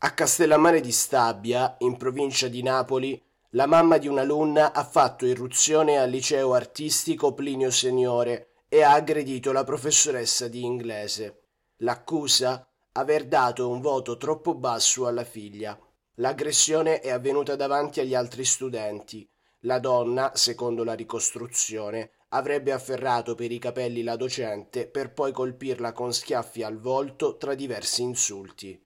A Castellammare di Stabia, in provincia di Napoli, la mamma di un'alunna ha fatto irruzione al liceo artistico Plinio Seniore e ha aggredito la professoressa di inglese. L'accusa? Aver dato un voto troppo basso alla figlia. L'aggressione è avvenuta davanti agli altri studenti. La donna, secondo la ricostruzione, avrebbe afferrato per i capelli la docente per poi colpirla con schiaffi al volto tra diversi insulti.